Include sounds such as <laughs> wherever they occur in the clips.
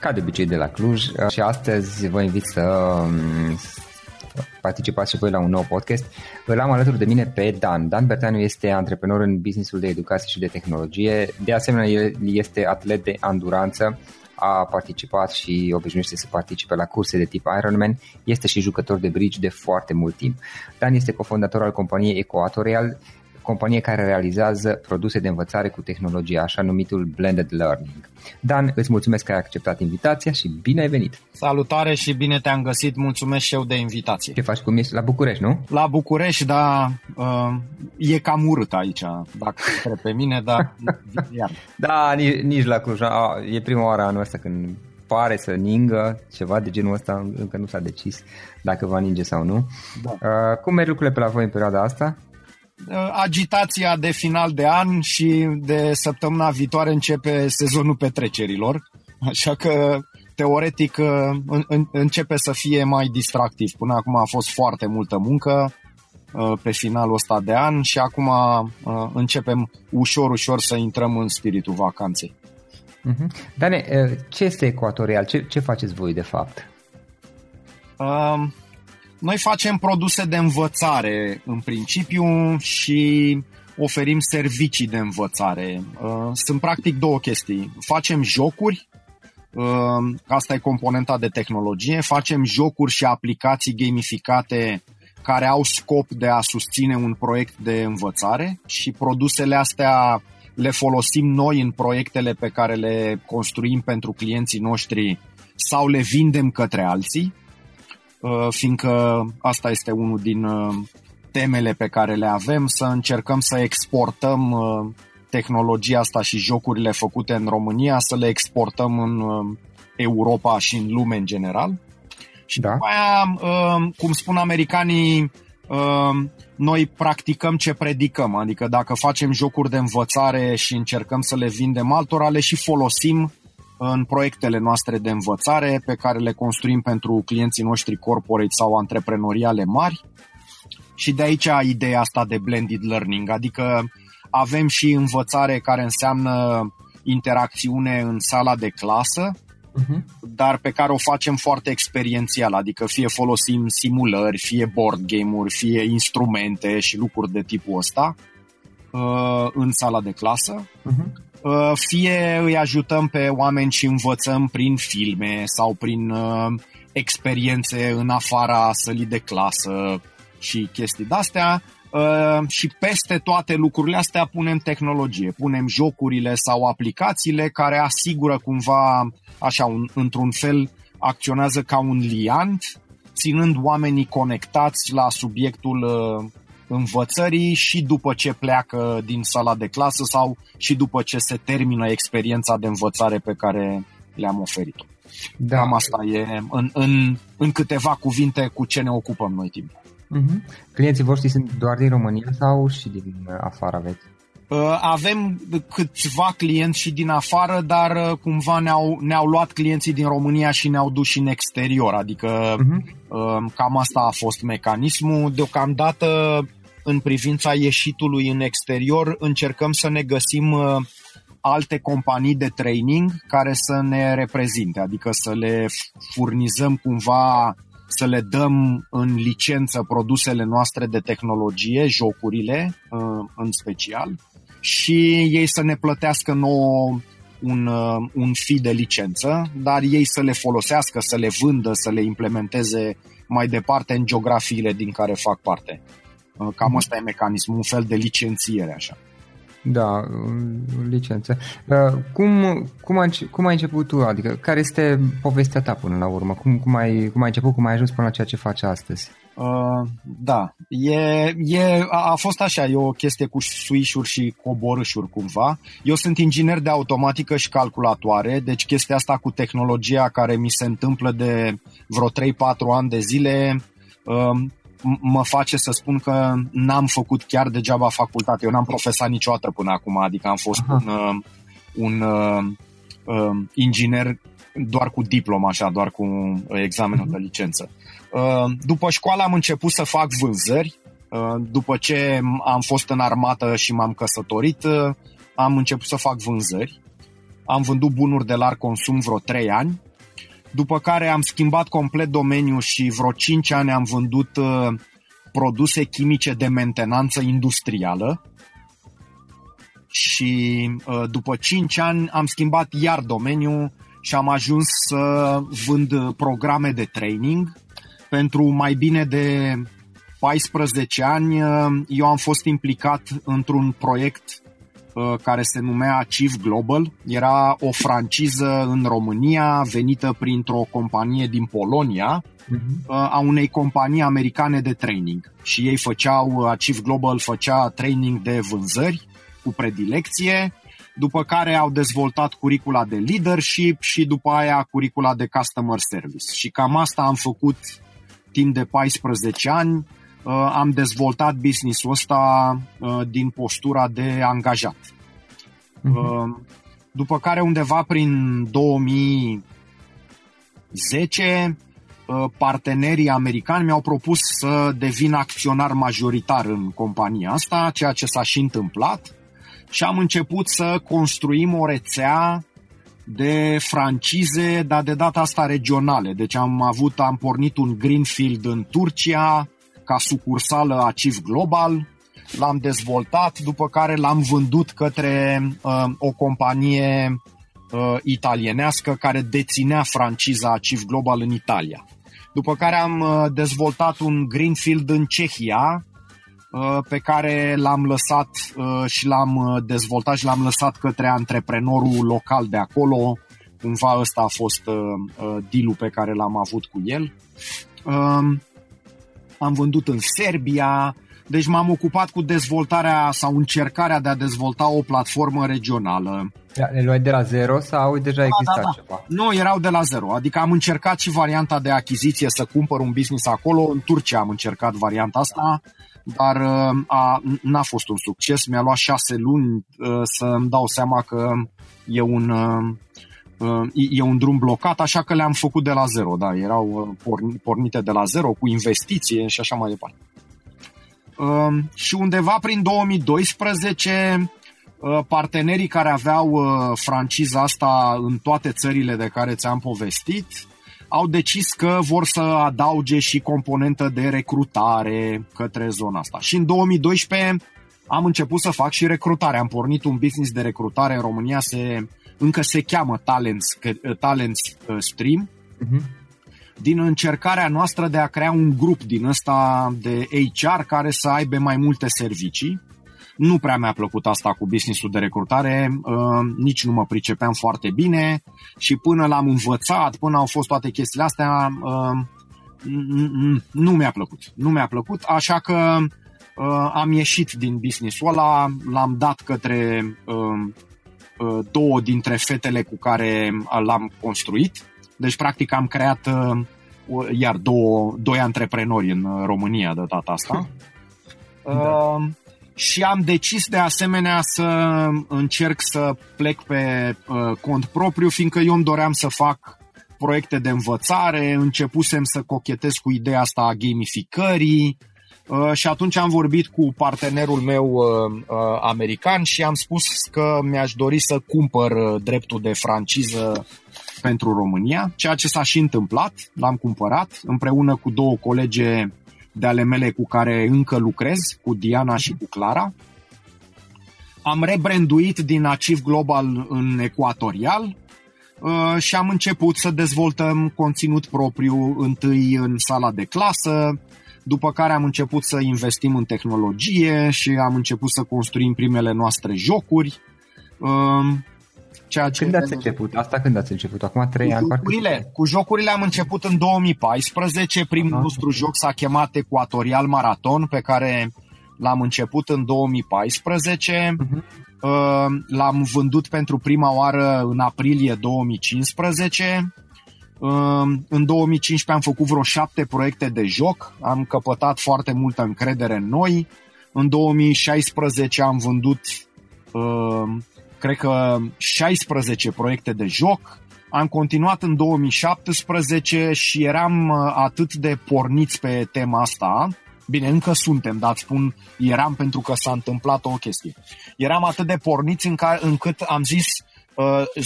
ca de obicei de la Cluj și astăzi vă invit să um, participați și voi la un nou podcast. Îl am alături de mine pe Dan. Dan Bertaniu este antreprenor în businessul de educație și de tehnologie. De asemenea, el este atlet de anduranță a participat și obișnuiește să participe la curse de tip Ironman, este și jucător de bridge de foarte mult timp. Dan este cofondator al companiei Equatorial, companie care realizează produse de învățare cu tehnologie, așa numitul Blended Learning. Dan, îți mulțumesc că ai acceptat invitația și bine ai venit! Salutare și bine te-am găsit, mulțumesc și eu de invitație. Ce faci? Cum ești? La București, nu? La București, dar uh, e cam urât aici, dacă <laughs> trebuie pe mine, dar iar. Da, nici, nici la Cluj, e prima oară anul ăsta când pare să ningă, ceva de genul ăsta, încă nu s-a decis dacă va ninge sau nu. Da. Uh, cum merg lucrurile pe la voi în perioada asta? Uh, agitația de final de an și de săptămâna viitoare începe sezonul petrecerilor, așa că teoretic uh, începe să fie mai distractiv. Până acum a fost foarte multă muncă uh, pe finalul ăsta de an și acum începem ușor, ușor să intrăm în spiritul vacanței. Uh-huh. Dane, ce este Ecuatorial? Ce, ce faceți voi de fapt? Uh, noi facem produse de învățare în principiu și oferim servicii de învățare. Uh, sunt practic două chestii. Facem jocuri, uh, asta e componenta de tehnologie, facem jocuri și aplicații gamificate care au scop de a susține un proiect de învățare și produsele astea le folosim noi în proiectele pe care le construim pentru clienții noștri sau le vindem către alții, uh, fiindcă asta este unul din temele pe care le avem, să încercăm să exportăm uh, tehnologia asta și jocurile făcute în România, să le exportăm în uh, Europa și în lume în general. Și da. după aia, uh, cum spun americanii, noi practicăm ce predicăm, adică dacă facem jocuri de învățare și încercăm să le vindem altora, le și folosim în proiectele noastre de învățare pe care le construim pentru clienții noștri corporate sau antreprenoriale mari și de aici ideea asta de blended learning, adică avem și învățare care înseamnă interacțiune în sala de clasă, uh-huh. dar pe care o facem foarte experiențial, adică fie folosim simulări, fie board game-uri, fie instrumente și lucruri de tipul ăsta uh, în sala de clasă. Uh-huh. Fie îi ajutăm pe oameni și învățăm prin filme sau prin uh, experiențe în afara sălii de clasă, și chestii de-astea uh, și peste toate lucrurile astea punem tehnologie, punem jocurile sau aplicațiile care asigură cumva, așa, un, într-un fel, acționează ca un liant, ținând oamenii conectați la subiectul uh, învățării și după ce pleacă din sala de clasă sau și după ce se termină experiența de învățare pe care le-am oferit-o. Da. Cam asta e în, în, în câteva cuvinte cu ce ne ocupăm noi timp. Uh-huh. Clienții voștri sunt doar din România sau și din afară aveți? Uh, avem câțiva clienți și din afară, dar uh, cumva ne-au, ne-au luat clienții din România și ne-au dus și în exterior, adică uh-huh. cam asta a fost mecanismul. Deocamdată, în privința ieșitului în exterior, încercăm să ne găsim uh, alte companii de training care să ne reprezinte, adică să le furnizăm cumva să le dăm în licență produsele noastre de tehnologie, jocurile uh, în special, și ei să ne plătească nouă un, uh, un fi de licență, dar ei să le folosească, să le vândă, să le implementeze mai departe în geografiile din care fac parte. Uh, cam ăsta e mecanismul, un fel de licențiere așa. Da, licență. Uh, cum, cum, ai, cum ai început tu? Adică, care este povestea ta până la urmă? Cum, cum, ai, cum ai început, cum ai ajuns până la ceea ce faci astăzi? Uh, da, e, e, a, a fost așa, e o chestie cu suișuri și coborâșuri cumva. Eu sunt inginer de automatică și calculatoare, deci chestia asta cu tehnologia care mi se întâmplă de vreo 3-4 ani de zile uh, mă face să spun că n-am făcut chiar degeaba facultate. Eu n-am profesat niciodată până acum, adică am fost Aha. un, uh, un uh, uh, inginer doar cu diploma, așa, doar cu examenul uh-huh. de licență. Uh, după școală am început să fac vânzări. Uh, după ce am fost în armată și m-am căsătorit, uh, am început să fac vânzări. Am vândut bunuri de larg consum vreo 3 ani după care am schimbat complet domeniul și vreo 5 ani am vândut uh, produse chimice de mentenanță industrială și uh, după 5 ani am schimbat iar domeniul și am ajuns să vând programe de training. Pentru mai bine de 14 ani uh, eu am fost implicat într-un proiect Uh, care se numea Achieve Global. Era o franciză în România venită printr-o companie din Polonia uh-huh. a unei companii americane de training. Și ei făceau, Achieve Global făcea training de vânzări cu predilecție, după care au dezvoltat curicula de leadership și după aia curicula de customer service. Și cam asta am făcut timp de 14 ani Uh, am dezvoltat business-ul ăsta uh, din postura de angajat. Uh-huh. După care undeva prin 2010 uh, partenerii americani mi-au propus să devin acționar majoritar în compania asta, ceea ce s-a și întâmplat și am început să construim o rețea de francize, dar de data asta regionale. Deci am avut, am pornit un Greenfield în Turcia ca sucursală Achieve Global, l-am dezvoltat, după care l-am vândut către uh, o companie uh, italienească care deținea franciza Achieve Global în Italia. După care am uh, dezvoltat un Greenfield în Cehia, uh, pe care l-am lăsat uh, și l-am dezvoltat și l-am lăsat către antreprenorul local de acolo. Cumva ăsta a fost deal pe care l-am avut cu el. Um, am vândut în Serbia, deci m-am ocupat cu dezvoltarea sau încercarea de a dezvolta o platformă regională. Le luai de la zero sau deja da, exista da, da. ceva? Nu, erau de la zero. Adică am încercat și varianta de achiziție să cumpăr un business acolo. În Turcia am încercat varianta asta, dar uh, a, n-a fost un succes. Mi-a luat șase luni uh, să îmi dau seama că e un, uh, e un drum blocat, așa că le-am făcut de la zero. Da, erau pornite de la zero cu investiție și așa mai departe. Și undeva prin 2012 Uh, partenerii care aveau uh, franciza asta în toate țările de care ți-am povestit au decis că vor să adauge și componentă de recrutare către zona asta. Și în 2012 am început să fac și recrutare. Am pornit un business de recrutare în România, se, încă se cheamă Talents, uh, Talents Stream. Uh-huh. Din încercarea noastră de a crea un grup din ăsta de HR care să aibă mai multe servicii nu prea mi-a plăcut asta cu businessul de recrutare, uh, nici nu mă pricepeam foarte bine și până l-am învățat, până au fost toate chestiile astea, uh, nu mi-a plăcut. Nu mi-a plăcut, așa că uh, am ieșit din businessul ăla, l-am dat către două dintre fetele cu care l-am construit. Deci, practic, am creat iar două, doi antreprenori în România de data asta. Da și am decis de asemenea să încerc să plec pe uh, cont propriu, fiindcă eu îmi doream să fac proiecte de învățare, începusem să cochetez cu ideea asta a gamificării uh, și atunci am vorbit cu partenerul meu uh, uh, american și am spus că mi-aș dori să cumpăr uh, dreptul de franciză pentru România, ceea ce s-a și întâmplat, l-am cumpărat împreună cu două colege de ale mele cu care încă lucrez, cu Diana și cu Clara. Am rebranduit din Achieve Global în Equatorial uh, și am început să dezvoltăm conținut propriu întâi în sala de clasă, după care am început să investim în tehnologie și am început să construim primele noastre jocuri. Uh, Ceea ce când ați început? Asta când ați început? Acum trei ani? Jocurile, cu jocurile am început în 2014. Primul Aha. nostru joc s-a chemat Equatorial Maraton, pe care l-am început în 2014. Uh-huh. Mhm. L-am vândut pentru prima oară în aprilie 2015. În 2015 am făcut vreo șapte proiecte de joc, am căpătat foarte multă încredere în noi. În 2016 am vândut cred că 16 proiecte de joc. Am continuat în 2017 și eram uh, atât de porniți pe tema asta, Bine, încă suntem, dar spun eram pentru că s-a întâmplat o chestie. Eram atât de porniți în care, încât am zis uh,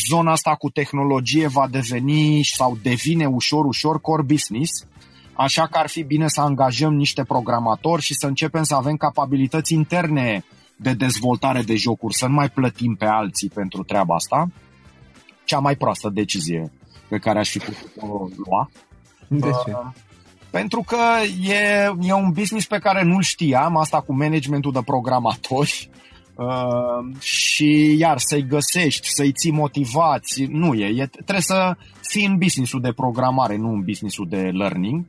zona asta cu tehnologie va deveni sau devine ușor, ușor core business, așa că ar fi bine să angajăm niște programatori și să începem să avem capabilități interne de dezvoltare de jocuri, să nu mai plătim pe alții pentru treaba asta. Cea mai proastă decizie pe care aș fi putut lua. De ce? Uh, pentru că e, e un business pe care nu-l știam, asta cu managementul de programatori. Uh, și iar să-i găsești, să-i ții motivați, nu e, e. Trebuie să fii în businessul de programare, nu în businessul de learning.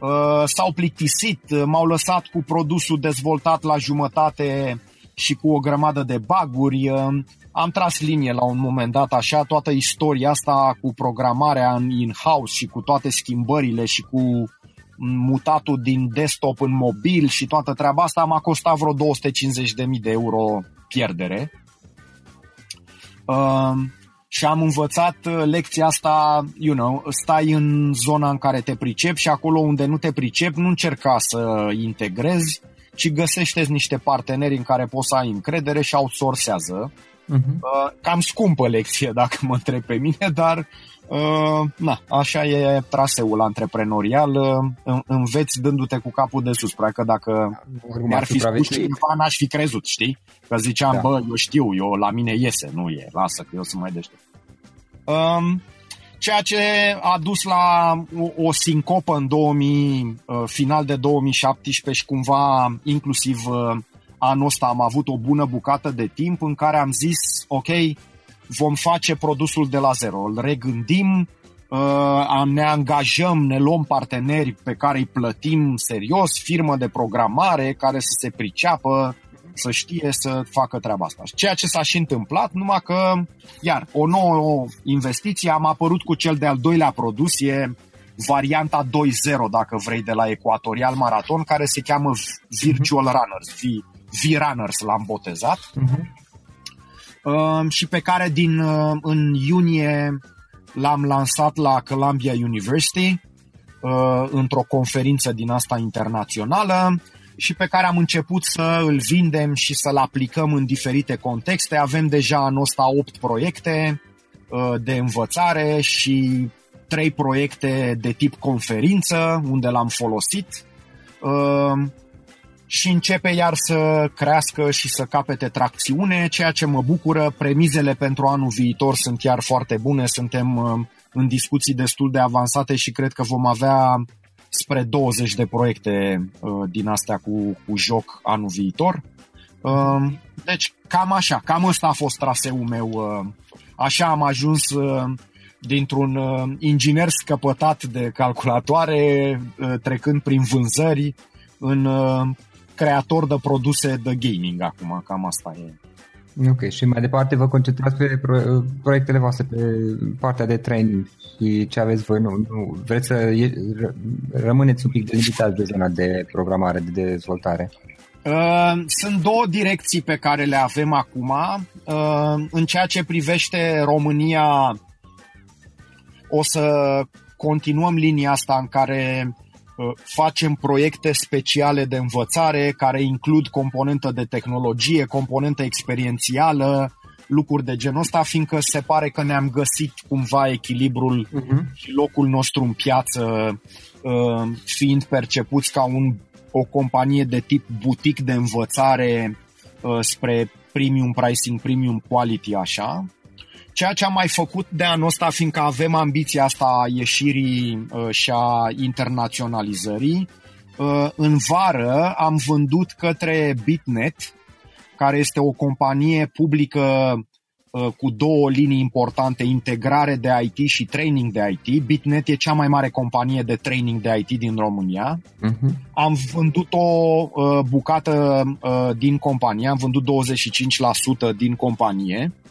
Uh, s-au plictisit, m-au lăsat cu produsul dezvoltat la jumătate și cu o grămadă de baguri. Uh, am tras linie la un moment dat așa, toată istoria asta cu programarea în in-house și cu toate schimbările și cu mutatul din desktop în mobil și toată treaba asta m-a costat vreo 250.000 de euro pierdere. Uh, și am învățat uh, lecția asta, you know, stai în zona în care te pricepi și acolo unde nu te pricepi, nu încerca să integrezi, ci găsește niște parteneri în care poți să ai încredere și outsourcează. Uh-huh. Uh, cam scumpă lecție, dacă mă întreb pe mine, dar uh, na, așa e traseul antreprenorial. Uh, înveți dându-te cu capul de sus. Practic dacă mi-ar fi spus cineva, n-aș fi crezut, știi? Că ziceam, da. bă, eu știu, eu la mine iese, nu e, lasă că eu sunt mai deștept. Um, ceea ce a dus la o, o sincopă în 2000, uh, final de 2017 și cumva inclusiv uh, anul ăsta am avut o bună bucată de timp în care am zis, ok, vom face produsul de la zero, îl regândim, uh, ne angajăm, ne luăm parteneri pe care îi plătim serios, firmă de programare care să se priceapă, să știe să facă treaba asta. Ceea ce s-a și întâmplat, numai că, iar, o nouă investiție, am apărut cu cel de-al doilea produs, e varianta 2.0, dacă vrei, de la Equatorial Marathon, care se cheamă Virtual Runners, v, V-Runners l-am botezat. Uh-huh. Uh, și pe care din uh, în iunie l-am lansat la Columbia University uh, într-o conferință din asta internațională și pe care am început să îl vindem și să-l aplicăm în diferite contexte. Avem deja în ăsta 8 proiecte uh, de învățare și 3 proiecte de tip conferință unde l-am folosit uh, și începe iar să crească și să capete tracțiune, ceea ce mă bucură. Premizele pentru anul viitor sunt chiar foarte bune, suntem uh, în discuții destul de avansate și cred că vom avea spre 20 de proiecte uh, din astea cu, cu joc anul viitor. Uh, deci cam așa, cam ăsta a fost traseul meu. Uh, așa am ajuns uh, dintr-un uh, inginer scăpătat de calculatoare, uh, trecând prin vânzări, în uh, creator de produse de gaming acum, cam asta e. Ok, și mai departe vă concentrați pe proiectele voastre, pe partea de training și ce aveți voi, nu, nu vreți să rămâneți un pic delimitați de zona de programare, de dezvoltare? Uh, sunt două direcții pe care le avem acum. Uh, în ceea ce privește România, o să continuăm linia asta în care Uh, facem proiecte speciale de învățare care includ componentă de tehnologie, componentă experiențială, lucruri de genul ăsta, fiindcă se pare că ne-am găsit cumva echilibrul uh-huh. și locul nostru în piață, uh, fiind percepuți ca un, o companie de tip butic de învățare uh, spre premium pricing, premium quality, așa. Ceea ce am mai făcut de anul ăsta, fiindcă avem ambiția asta a ieșirii uh, și a internaționalizării, uh, în vară am vândut către Bitnet, care este o companie publică uh, cu două linii importante, integrare de IT și training de IT. Bitnet e cea mai mare companie de training de IT din România. Uh-huh. Am vândut o uh, bucată uh, din companie, am vândut 25% din companie Uh,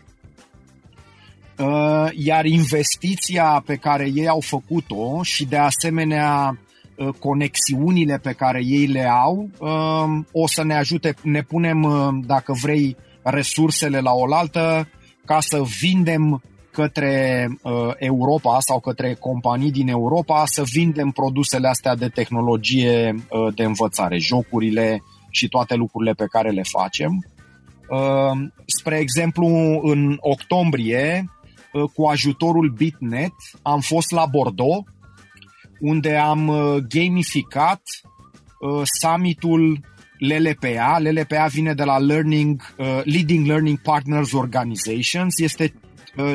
iar investiția pe care ei au făcut-o și de asemenea uh, conexiunile pe care ei le au uh, o să ne ajute, ne punem, dacă vrei, resursele la oaltă ca să vindem către Europa sau către companii din Europa să vindem produsele astea de tehnologie de învățare, jocurile și toate lucrurile pe care le facem. Spre exemplu, în octombrie Uh, cu ajutorul Bitnet am fost la Bordeaux, unde am uh, gamificat uh, summitul LLPA. LLPA vine de la Learning, Leading Learning Partners Organizations. Este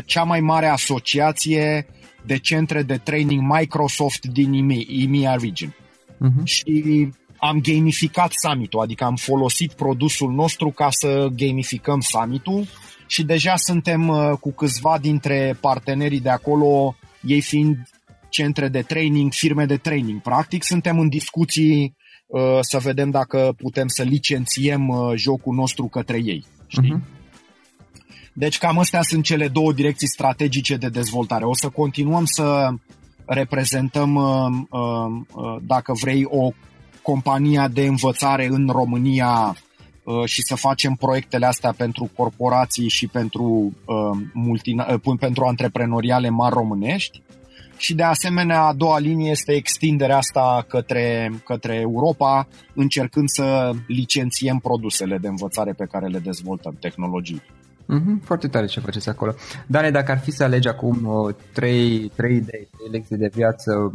cea mai mare asociație de centre de training Microsoft din EMEA region. Uh-huh. Și am gamificat summitul, adică am folosit produsul nostru ca să gamificăm summitul și deja suntem uh, cu câțiva dintre partenerii de acolo, ei fiind centre de training, firme de training. Practic, suntem în discuții uh, să vedem dacă putem să licențiem uh, jocul nostru către ei. Știi? Uh-huh. Deci cam astea sunt cele două direcții strategice de dezvoltare. O să continuăm să reprezentăm, dacă vrei, o companie de învățare în România Uh, și să facem proiectele astea pentru corporații și pentru, uh, multina- uh, pentru antreprenoriale mari românești. Și de asemenea, a doua linie este extinderea asta către, către Europa, încercând să licențiem produsele de învățare pe care le dezvoltăm, tehnologii. Mm-hmm, foarte tare ce faceți acolo. Dane, dacă ar fi să alegi acum uh, trei, trei idei, trei lecții de viață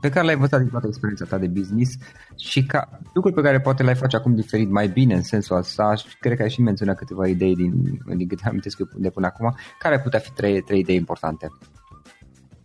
pe care le-ai învățat din toată experiența ta de business și ca lucruri pe care poate le-ai face acum diferit, mai bine în sensul ăsta, și cred că ai și menționat câteva idei din, din câte amintesc eu de până acum, care ar putea fi trei, trei idei importante?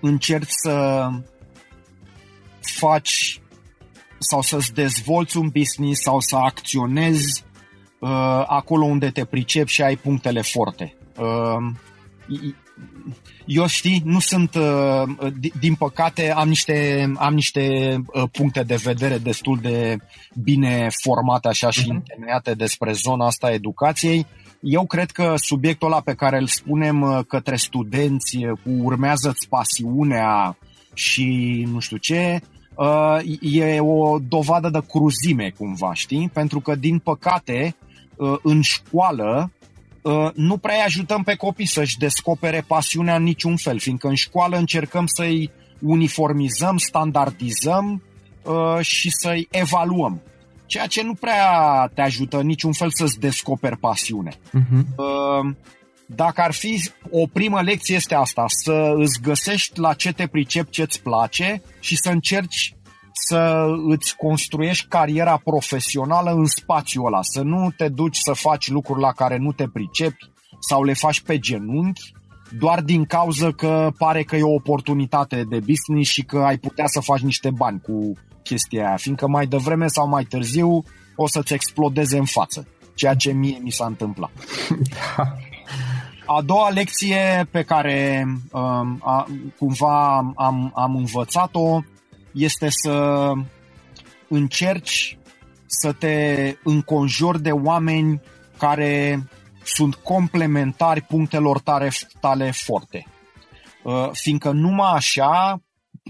încerci să faci sau să-ți dezvolți un business sau să acționezi uh, acolo unde te pricepi și ai punctele forte. Uh, eu știi, nu sunt, uh, din păcate, am niște, am niște uh, puncte de vedere destul de bine formate așa și uh-huh. întemeiate despre zona asta a educației. Eu cred că subiectul ăla pe care îl spunem uh, către studenți cu urmează-ți pasiunea și nu știu ce, e o dovadă de cruzime cumva, știi? Pentru că, din păcate, în școală Uh, nu prea ajutăm pe copii să-și descopere pasiunea în niciun fel, fiindcă în școală încercăm să-i uniformizăm, standardizăm uh, și să-i evaluăm. Ceea ce nu prea te ajută în niciun fel să-ți descoperi pasiune. Uh-huh. Dacă ar fi o primă lecție este asta, să îți găsești la ce te pricep, ce-ți place și să încerci să îți construiești cariera profesională în spațiul ăla, să nu te duci să faci lucruri la care nu te pricepi sau le faci pe genunchi, doar din cauza că pare că e o oportunitate de business și că ai putea să faci niște bani cu chestia aia, fiindcă mai devreme sau mai târziu o să-ți explodeze în față, ceea ce mie mi s-a întâmplat. Da. <laughs> A doua lecție pe care um, a, cumva am, am învățat-o este să încerci să te înconjori de oameni care sunt complementari punctelor tale, tale forte. Uh, fiindcă numai așa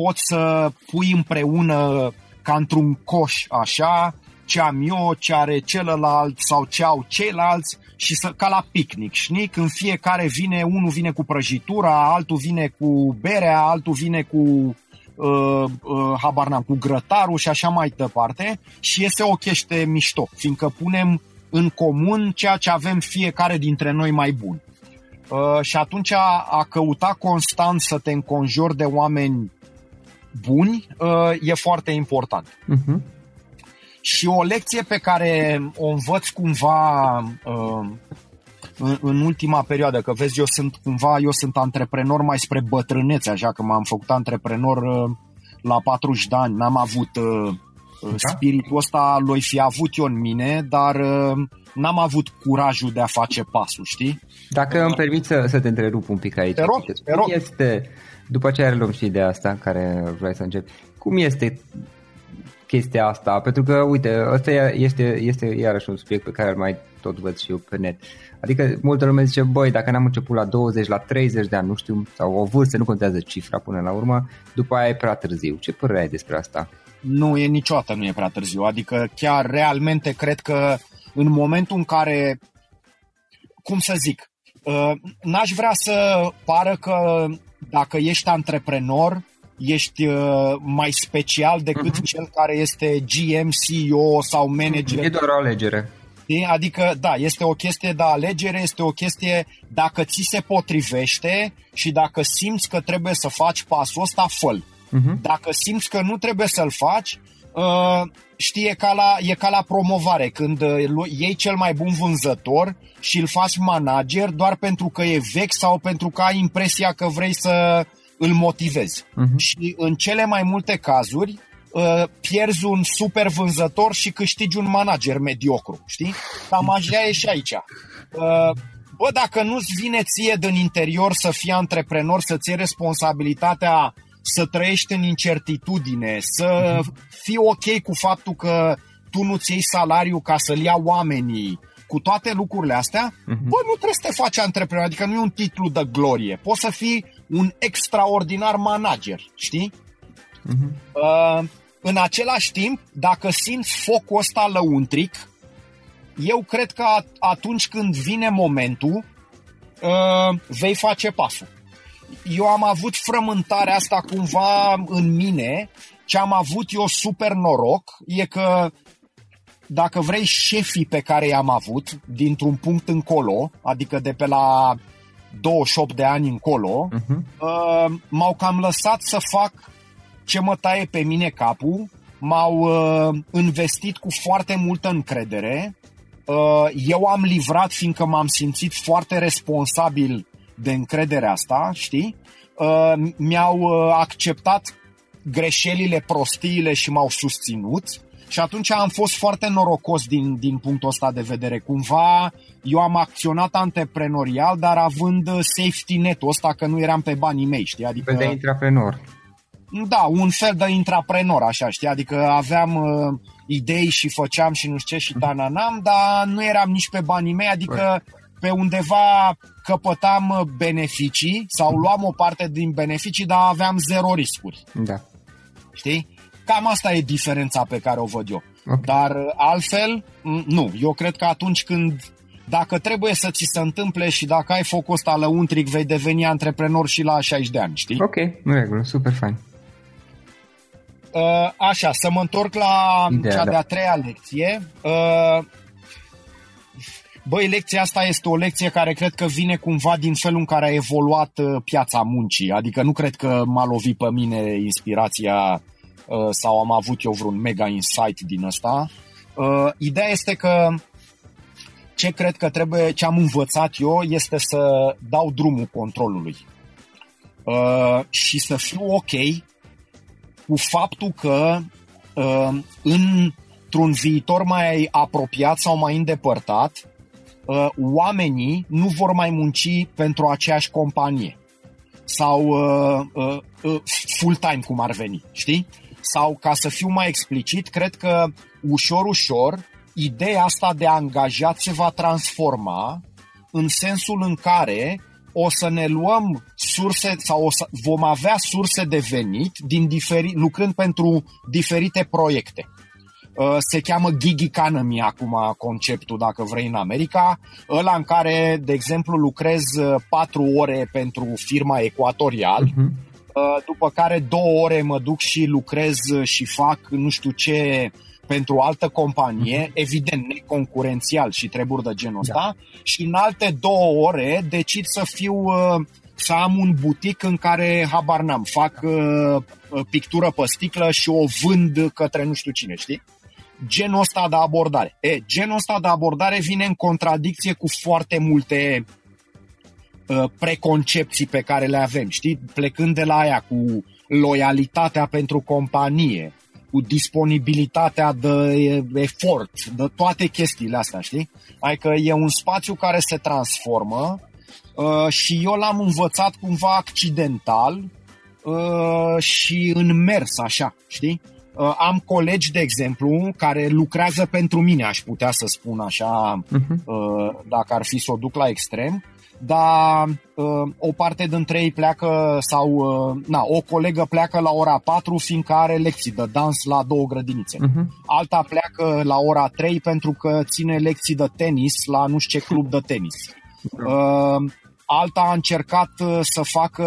poți să pui împreună ca într-un coș așa ce am eu, ce are celălalt sau ce au ceilalți și să, ca la picnic, știi? Când fiecare vine, unul vine cu prăjitura, altul vine cu berea, altul vine cu uh, uh, habar n-am, cu grătarul și așa mai departe și iese o chește mișto, fiindcă punem în comun ceea ce avem fiecare dintre noi mai bun. Uh, și atunci a, a căuta constant să te înconjori de oameni buni uh, e foarte important. Uh-huh. Și o lecție pe care o învăț cumva uh, în, în ultima perioadă, că vezi, eu sunt cumva, eu sunt antreprenor mai spre bătrânețe, așa că m-am făcut antreprenor uh, la 40 de ani, n-am avut uh, uh, da? spiritul ăsta, l-oi fi avut eu în mine, dar n-am avut curajul de a face pasul, știi? Dacă îmi permiți să, să te întrerup un pic aici. Te rog, te rog. Este, după aceea luăm și ideea asta care vrei să începi. Cum este chestia asta? Pentru că, uite, ăsta este, este iarăși un subiect pe care îl mai tot văd și eu pe net. Adică multă lume zice, băi, dacă n-am început la 20, la 30 de ani, nu știu, sau o vârstă, nu contează cifra până la urmă, după aia e prea târziu. Ce părere ai despre asta? Nu, e niciodată nu e prea târziu. Adică chiar realmente cred că în momentul în care, cum să zic, uh, n-aș vrea să pară că dacă ești antreprenor, ești uh, mai special decât uh-huh. cel care este GM, CEO sau manager. E doar o alegere. Știi? Adică, da, este o chestie de alegere, este o chestie dacă ți se potrivește și dacă simți că trebuie să faci pasul ăsta, fă uh-huh. Dacă simți că nu trebuie să-l faci, uh, știi, e ca, la, e ca la promovare, când uh, iei cel mai bun vânzător și îl faci manager doar pentru că e vechi sau pentru că ai impresia că vrei să îl motivezi. Uh-huh. Și în cele mai multe cazuri, uh, pierzi un super vânzător și câștigi un manager mediocru, știi? Cam așa e și aici. Uh, bă, dacă nu-ți vine ție din interior să fii antreprenor, să-ți iei responsabilitatea să trăiești în incertitudine, să fii ok cu faptul că tu nu-ți iei salariu ca să-l ia oamenii, cu toate lucrurile astea, uh-huh. bă, nu trebuie să te faci antreprenor, adică nu e un titlu de glorie. Poți să fii un extraordinar manager, știi? Uh-huh. Uh, în același timp, dacă simți focul ăsta lăuntric, eu cred că atunci când vine momentul, uh, vei face pasul. Eu am avut frământarea asta cumva în mine, ce am avut eu super noroc e că dacă vrei șefii pe care i-am avut dintr-un punct încolo, adică de pe la 28 de ani încolo, uh-huh. uh, m-au cam lăsat să fac ce mă taie pe mine capul, m-au uh, investit cu foarte multă încredere Uh, eu am livrat fiindcă m-am simțit foarte responsabil de încrederea asta, știi? Uh, mi-au uh, acceptat greșelile, prostiile și m-au susținut și atunci am fost foarte norocos din, din punctul ăsta de vedere. Cumva eu am acționat antreprenorial, dar având safety net-ul ăsta că nu eram pe banii mei, știi? Adică... de intraprenor. Da, un fel de intraprenor, așa, știi? Adică aveam uh, idei și făceam și nu știu ce și tananam, dar nu eram nici pe banii mei, adică pe undeva căpătam beneficii sau luam o parte din beneficii, dar aveam zero riscuri. Da. Știi? Cam asta e diferența pe care o văd eu. Okay. Dar altfel, nu. Eu cred că atunci când dacă trebuie să ți se întâmple și dacă ai focul ăsta lăuntric, vei deveni antreprenor și la 60 de ani, știi? Ok, în regulă, super fain. Uh, așa, să mă întorc la Ideea, cea da. de-a treia lecție. Uh, băi, lecția asta este o lecție care cred că vine cumva din felul în care a evoluat uh, piața muncii. Adică nu cred că m-a lovit pe mine inspirația uh, sau am avut eu vreun mega insight din asta. Uh, ideea este că ce cred că trebuie, ce am învățat eu este să dau drumul controlului. Uh, și să fiu ok cu faptul că uh, într-un viitor mai apropiat sau mai îndepărtat, uh, oamenii nu vor mai munci pentru aceeași companie sau uh, full-time cum ar veni, știi? Sau ca să fiu mai explicit, cred că ușor, ușor, ideea asta de angajat se va transforma în sensul în care o să ne luăm surse sau o să, vom avea surse de venit din diferi, lucrând pentru diferite proiecte. Uh, se cheamă gig economy acum conceptul, dacă vrei, în America, ăla în care, de exemplu, lucrez 4 uh, ore pentru firma Equatorial, uh-huh. după care două ore mă duc și lucrez și fac nu știu ce pentru o altă companie, uh-huh. evident neconcurențial și treburi de genul da. ăsta, și în alte două ore decid să fiu uh, să am un butic în care, habar n-am, fac uh, uh, pictură pe sticlă și o vând către nu știu cine, știi? Genul ăsta de abordare. E, genul ăsta de abordare vine în contradicție cu foarte multe uh, preconcepții pe care le avem, știi? Plecând de la aia cu loialitatea pentru companie, cu disponibilitatea de efort, de toate chestiile astea, știi? Adică e un spațiu care se transformă uh, și eu l-am învățat cumva accidental uh, și în mers așa, știi? Uh, am colegi, de exemplu, care lucrează pentru mine, aș putea să spun așa, uh-huh. uh, dacă ar fi să o duc la extrem, dar uh, o parte dintre ei pleacă sau uh, na, o colegă pleacă la ora 4 fiindcă are lecții de dans la două grădinițe. Uh-huh. Alta pleacă la ora 3 pentru că ține lecții de tenis la nu știu ce club de tenis. <laughs> Uh, alta a încercat uh, să facă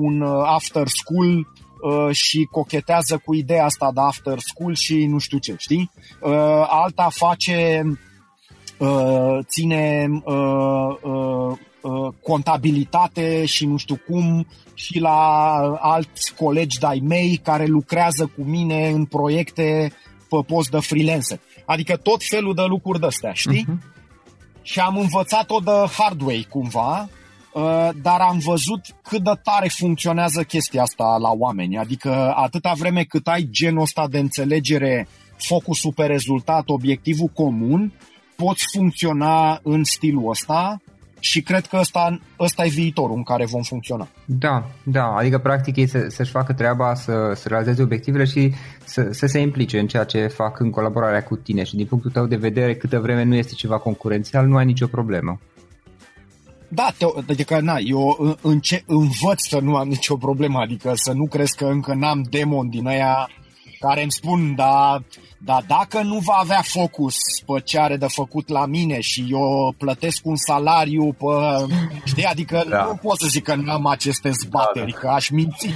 un uh, after school uh, și cochetează cu ideea asta de after school și nu știu ce, știi? Uh, alta face uh, ține uh, uh, Uh, contabilitate și nu știu cum și la alți colegi de-ai mei care lucrează cu mine în proiecte pe post de freelancer. Adică tot felul de lucruri de-astea, știi? Uh-huh. Și am învățat-o de hard way cumva, uh, dar am văzut cât de tare funcționează chestia asta la oameni. Adică atâta vreme cât ai genul ăsta de înțelegere, focusul pe rezultat, obiectivul comun, poți funcționa în stilul ăsta și cred că ăsta, ăsta e viitorul în care vom funcționa. Da, da, adică practic ei să, să-și facă treaba, să, să realizeze obiectivele și să, să se implice în ceea ce fac în colaborarea cu tine și din punctul tău de vedere câtă vreme nu este ceva concurențial, nu ai nicio problemă. Da, te, adică na, eu înce- învăț să nu am nicio problemă, adică să nu crezi că încă n-am demon din aia care îmi spun, da, dar dacă nu va avea focus pe ce are de făcut la mine și eu plătesc un salariu pe... Știi? Adică da. nu pot să zic că nu am aceste zbateri, da, da. că aș minți.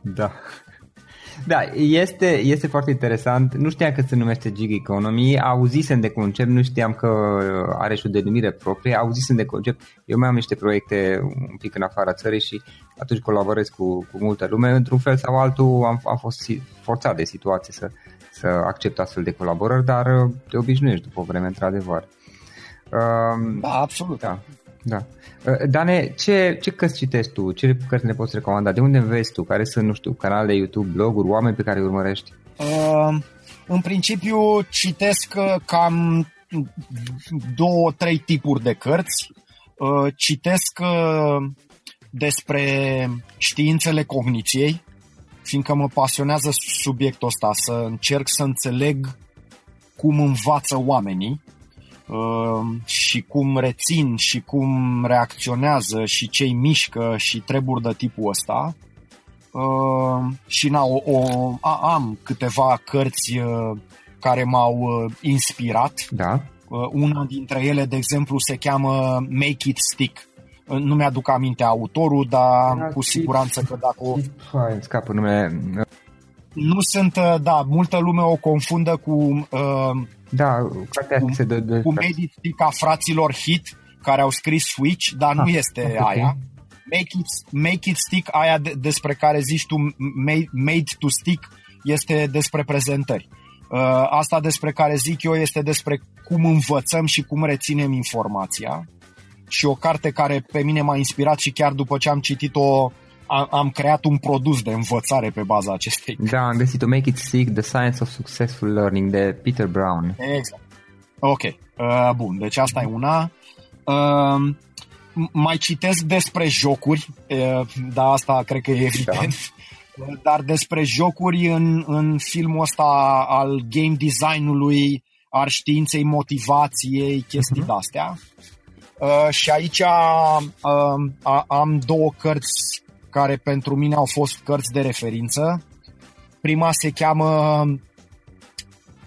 Da. Da, este, este foarte interesant. Nu știam că se numește gig economy. Auzisem de concept, nu știam că are și o denumire proprie. Auzisem de concept. Eu mai am niște proiecte un pic în afara țării și atunci colaborez cu, cu multă lume. Într-un fel sau altul am, am fost forțat de situație să, să accept astfel de colaborări, dar te obișnuiești după o vreme, într-adevăr. da, absolut. Da, da. Uh, Dane, ce, ce cărți citești tu? Ce cărți ne poți recomanda? De unde înveți tu? Care sunt, nu știu, canale de YouTube, bloguri, oameni pe care îi urmărești? Uh, în principiu citesc uh, cam două, trei tipuri de cărți. Uh, citesc uh, despre științele cogniției, fiindcă mă pasionează subiectul ăsta, să încerc să înțeleg cum învață oamenii uh, și cum rețin și cum reacționează și ce-i mișcă și treburi de tipul ăsta. Uh, și na, o, o, a, am câteva cărți uh, care m-au uh, inspirat. Da. Uh, una dintre ele, de exemplu, se cheamă Make It Stick nu mi-aduc aminte autorul, dar da, cu siguranță că dacă o... Hai, scapă numele... Nu sunt, uh, da, multă lume o confundă cu... Uh, da, cu, se de, de, cu meditica fraților Hit, care au scris Switch, dar nu ah, este okay. aia. Make it, make it Stick, aia de, despre care zici tu, made, made to Stick, este despre prezentări. Uh, asta despre care zic eu este despre cum învățăm și cum reținem informația și o carte care pe mine m-a inspirat și chiar după ce am citit-o am, am creat un produs de învățare pe baza acestei. Da, am găsit-o Make It Sick, The Science of Successful Learning de Peter Brown. Exact. Ok, uh, bun, deci asta e una. Uh, mai citesc despre jocuri, uh, da, asta cred că e evident. Da. <laughs> Dar despre jocuri în, în filmul ăsta al game design-ului, al științei motivației, chestii uh-huh. de-astea. Uh, și aici uh, am două cărți care pentru mine au fost cărți de referință. Prima se cheamă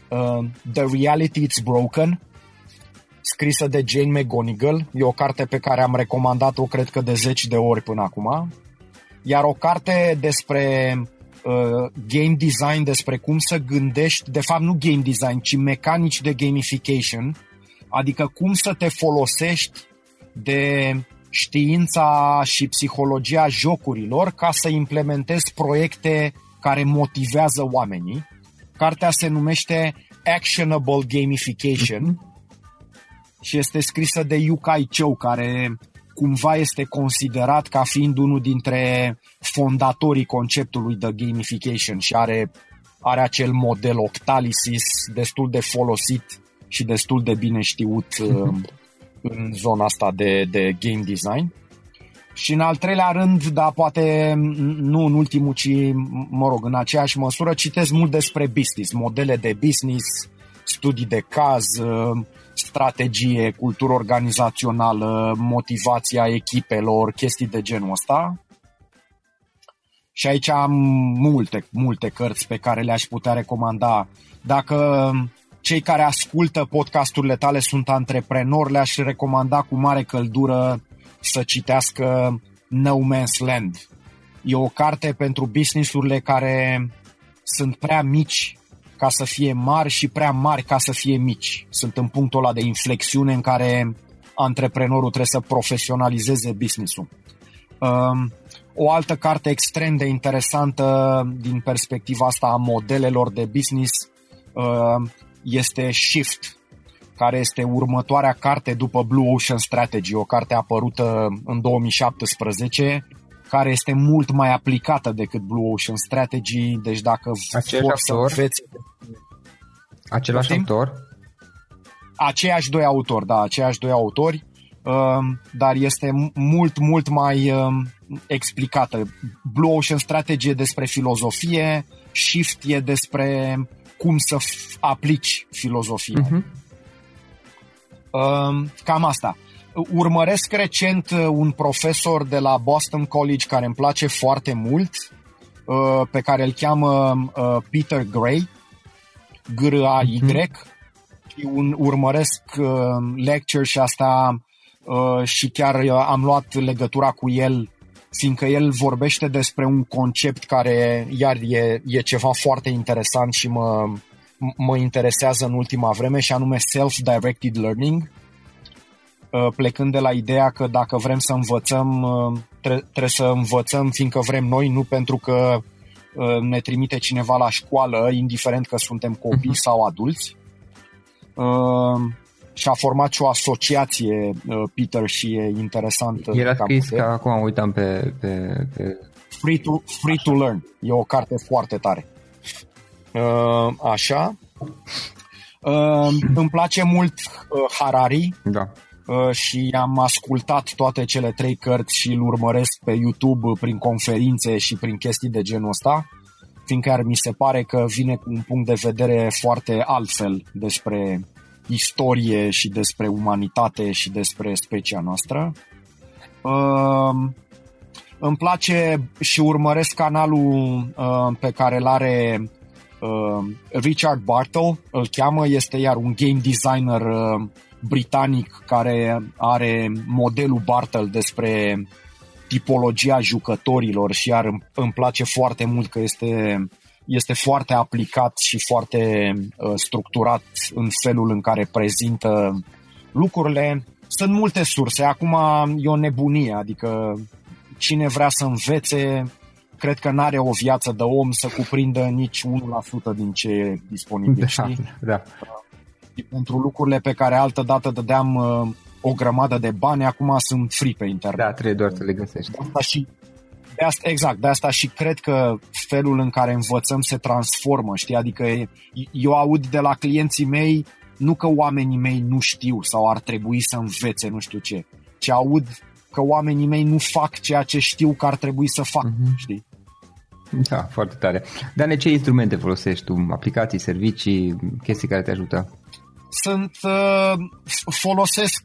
uh, The Reality It's Broken, scrisă de Jane McGonigal. E o carte pe care am recomandat-o, cred că de zeci de ori până acum. Iar o carte despre uh, game design, despre cum să gândești, de fapt nu game design, ci mecanici de gamification, Adică cum să te folosești de știința și psihologia jocurilor ca să implementezi proiecte care motivează oamenii. Cartea se numește Actionable Gamification și este scrisă de Yu Kai Chou, care cumva este considerat ca fiind unul dintre fondatorii conceptului de gamification și are, are acel model Octalysis destul de folosit și destul de bine știut uh, <laughs> în zona asta de, de game design. Și în al treilea rând, dar poate nu în ultimul, ci, mă rog, în aceeași măsură, citesc mult despre business, modele de business, studii de caz, uh, strategie, cultură organizațională, motivația echipelor, chestii de genul ăsta. Și aici am multe, multe cărți pe care le-aș putea recomanda. Dacă cei care ascultă podcasturile tale sunt antreprenori, le-aș recomanda cu mare căldură să citească No Man's Land. E o carte pentru businessurile care sunt prea mici ca să fie mari și prea mari ca să fie mici. Sunt în punctul ăla de inflexiune în care antreprenorul trebuie să profesionalizeze businessul. Um, o altă carte extrem de interesantă din perspectiva asta a modelelor de business uh, este Shift, care este următoarea carte după Blue Ocean Strategy, o carte apărută în 2017, care este mult mai aplicată decât Blue Ocean Strategy, deci dacă Același vor să înveți... Același Poftim? autor? Aceiași doi autori, da, aceiași doi autori. dar este mult, mult mai explicată. Blue Ocean Strategy e despre filozofie, Shift e despre cum să aplici filozofia. Uh-huh. Cam asta. Urmăresc recent uh, un profesor de la Boston College care îmi place foarte mult, uh, pe care îl cheamă uh, Peter Gray, G-R-A-Y, mm-hmm. și un, urmăresc lecture și asta și chiar am luat legătura cu el fiindcă el vorbește despre un concept care iar e, e ceva foarte interesant și mă, mă interesează în ultima vreme și anume self-directed learning, uh, plecând de la ideea că dacă vrem să învățăm, uh, trebuie să învățăm fiindcă vrem noi, nu pentru că uh, ne trimite cineva la școală, indiferent că suntem copii uh-huh. sau adulți. Și a format și o asociație, Peter, și e interesant. El a scris, că acum uitam pe, pe, pe... Free, to, Free to Learn. E o carte foarte tare. Uh, așa. Uh, îmi place mult uh, Harari. Da. Uh, și am ascultat toate cele trei cărți și îl urmăresc pe YouTube prin conferințe și prin chestii de genul ăsta, fiindcă ar mi se pare că vine cu un punct de vedere foarte altfel despre istorie și despre umanitate și despre specia noastră. Uh, îmi place și urmăresc canalul uh, pe care îl are uh, Richard Bartle, îl cheamă, este iar un game designer uh, britanic care are modelul Bartle despre tipologia jucătorilor și iar îmi, îmi place foarte mult că este, este foarte aplicat și foarte uh, structurat în felul în care prezintă lucrurile. Sunt multe surse, acum e o nebunie, adică cine vrea să învețe cred că n-are o viață de om să cuprindă nici 1% din ce e disponibil, da, știi? Da. Pentru lucrurile pe care altă dată dădeam uh, o grămadă de bani, acum sunt free pe internet. Da, trebuie doar să le găsești. De asta și, de asta, exact, de asta și cred că felul în care învățăm se transformă, știi? Adică eu aud de la clienții mei nu că oamenii mei nu știu sau ar trebui să învețe nu știu ce, ci aud că oamenii mei nu fac ceea ce știu că ar trebui să fac, uh-huh. știi? Da, foarte tare. Dar ce instrumente folosești tu? Aplicații, servicii, chestii care te ajută? Sunt, uh, folosesc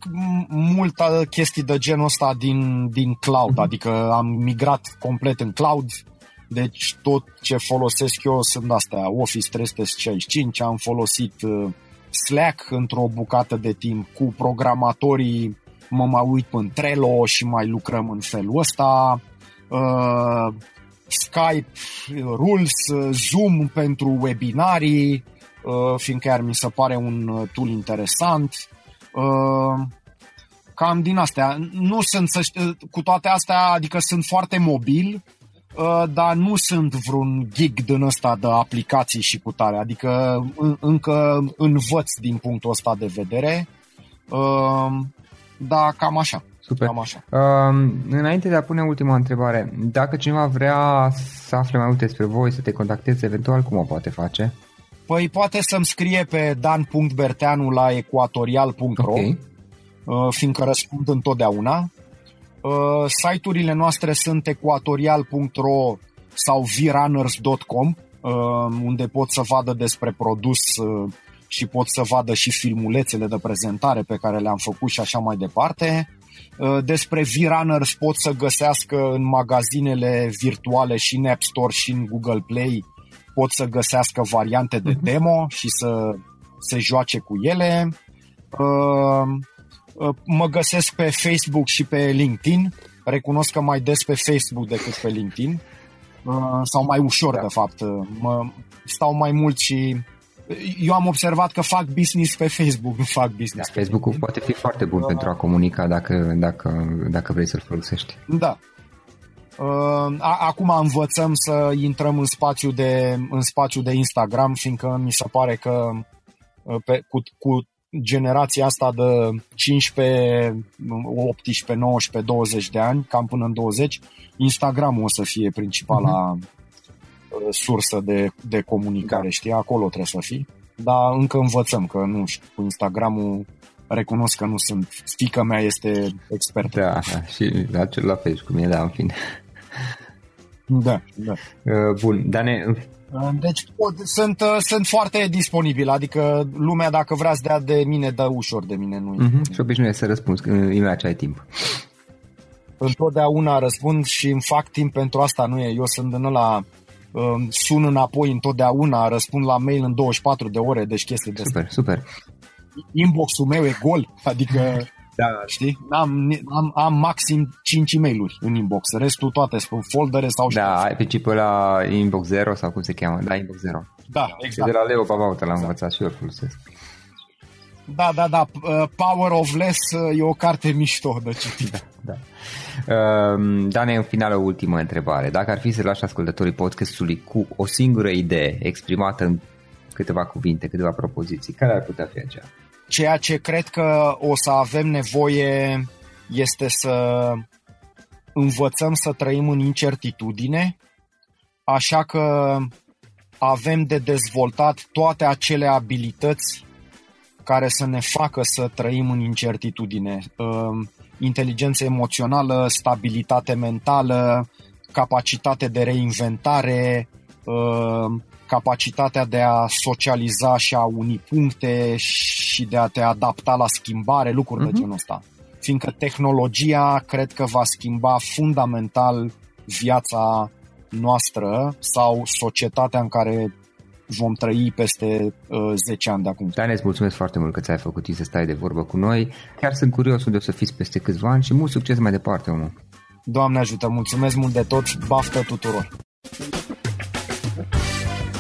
multă chestii de genul ăsta din, din cloud, uh-huh. adică am migrat complet în cloud, deci tot ce folosesc eu sunt astea, Office 365, am folosit uh, Slack într-o bucată de timp cu programatorii mă mai uit pe Trello și mai lucrăm în felul ăsta. Uh, Skype, Rules, Zoom pentru webinarii, uh, fiindcă chiar mi se pare un uh, tool interesant. Uh, cam din astea. Nu sunt, să știu, cu toate astea, adică sunt foarte mobil, uh, dar nu sunt vreun gig din ăsta de aplicații și cu tare. Adică încă învăț din punctul ăsta de vedere. Uh, da, cam așa. Super. Cam așa. Uh, înainte de a pune ultima întrebare, dacă cineva vrea să afle mai multe despre voi, să te contacteze eventual, cum o poate face? Păi poate să-mi scrie pe dan.berteanu la equatorial.ro okay. uh, fiindcă răspund întotdeauna. Uh, site-urile noastre sunt equatorial.ro sau vrunners.com uh, unde pot să vadă despre produs uh, și pot să vadă și filmulețele de prezentare pe care le-am făcut și așa mai departe. Uh, despre V-Runners pot să găsească în magazinele virtuale și în App Store și în Google Play pot să găsească variante de mhm. demo și să se joace cu ele. Uh, uh, mă găsesc pe Facebook și pe LinkedIn. Recunosc că mai des pe Facebook decât pe LinkedIn. Sau mai ușor, de fapt. Mă, stau mai mult și eu am observat că fac business pe Facebook, nu fac business da, Facebook-ul poate fi foarte bun uh, pentru a comunica dacă, dacă, dacă vrei să-l folosești. Da. Uh, acum învățăm să intrăm în spațiu de, în spațiu de Instagram, fiindcă mi se pare că uh, pe, cu, cu generația asta de 15, 18, 19, 20 de ani, cam până în 20, Instagram o să fie principala uh-huh sursă de, de comunicare, da. știi? Acolo trebuie să fii. Dar încă învățăm, că nu știu, cu Instagramul recunosc că nu sunt. Fica mea este expertă. Da, da și la, la fel cu mine, da, în fine. Da, da. Uh, bun, Dane... Deci sunt, uh, sunt foarte disponibil, adică lumea dacă vrea să dea de mine, dă ușor de mine. Nu uh-huh. Și obișnuiesc să răspunzi imediat ce ai timp. Întotdeauna răspund și îmi fac timp pentru asta, nu e? Eu sunt în la sun înapoi întotdeauna, răspund la mail în 24 de ore, deci chestii de Super, super. Inbox-ul meu e gol, adică da. Știi? Am, am, am maxim 5 e mail în inbox, restul toate sunt foldere sau Da, ai pe chipul la inbox 0 sau cum se cheamă? Da, inbox 0. Da, exact. De la Leo Babaută l-am exact. învățat și eu folosesc. Da, da, da. Uh, Power of Less uh, e o carte mișto de citit. <laughs> Da, da. Uh, Dane, în final o ultimă întrebare. Dacă ar fi să lași ascultătorii podcastului cu o singură idee exprimată în câteva cuvinte, câteva propoziții, care ar putea fi aceea? Ceea ce cred că o să avem nevoie este să învățăm să trăim în incertitudine, așa că avem de dezvoltat toate acele abilități care să ne facă să trăim în incertitudine. Ehm, inteligență emoțională, stabilitate mentală, capacitate de reinventare, ehm, capacitatea de a socializa și a uni puncte și de a te adapta la schimbare, lucruri uh-huh. de mhm. genul ăsta. Fiindcă tehnologia cred că va schimba fundamental viața noastră sau societatea în care vom trăi peste uh, 10 ani de acum. Dane, îți mulțumesc foarte mult că ți-ai făcut să stai de vorbă cu noi. Chiar sunt curios unde o să fiți peste câțiva ani și mult succes mai departe, omul. Doamne ajută, mulțumesc mult de tot, baftă tuturor!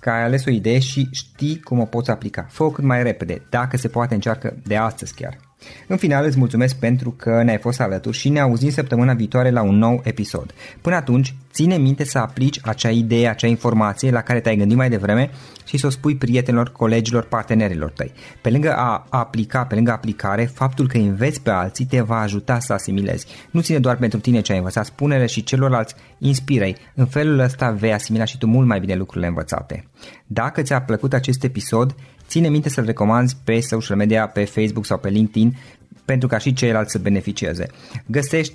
că ai ales o idee și știi cum o poți aplica. Fă-o cât mai repede, dacă se poate încearcă de astăzi chiar. În final îți mulțumesc pentru că ne-ai fost alături și ne auzim săptămâna viitoare la un nou episod. Până atunci, ține minte să aplici acea idee, acea informație la care te-ai gândit mai devreme și să o spui prietenilor, colegilor, partenerilor tăi. Pe lângă a aplica, pe lângă aplicare, faptul că înveți pe alții te va ajuta să asimilezi. Nu ține doar pentru tine ce ai învățat, spune-le și celorlalți, inspiră-i. În felul ăsta vei asimila și tu mult mai bine lucrurile învățate. Dacă ți-a plăcut acest episod, ține minte să-l recomanzi pe social media, pe Facebook sau pe LinkedIn pentru ca și ceilalți să beneficieze. Găsești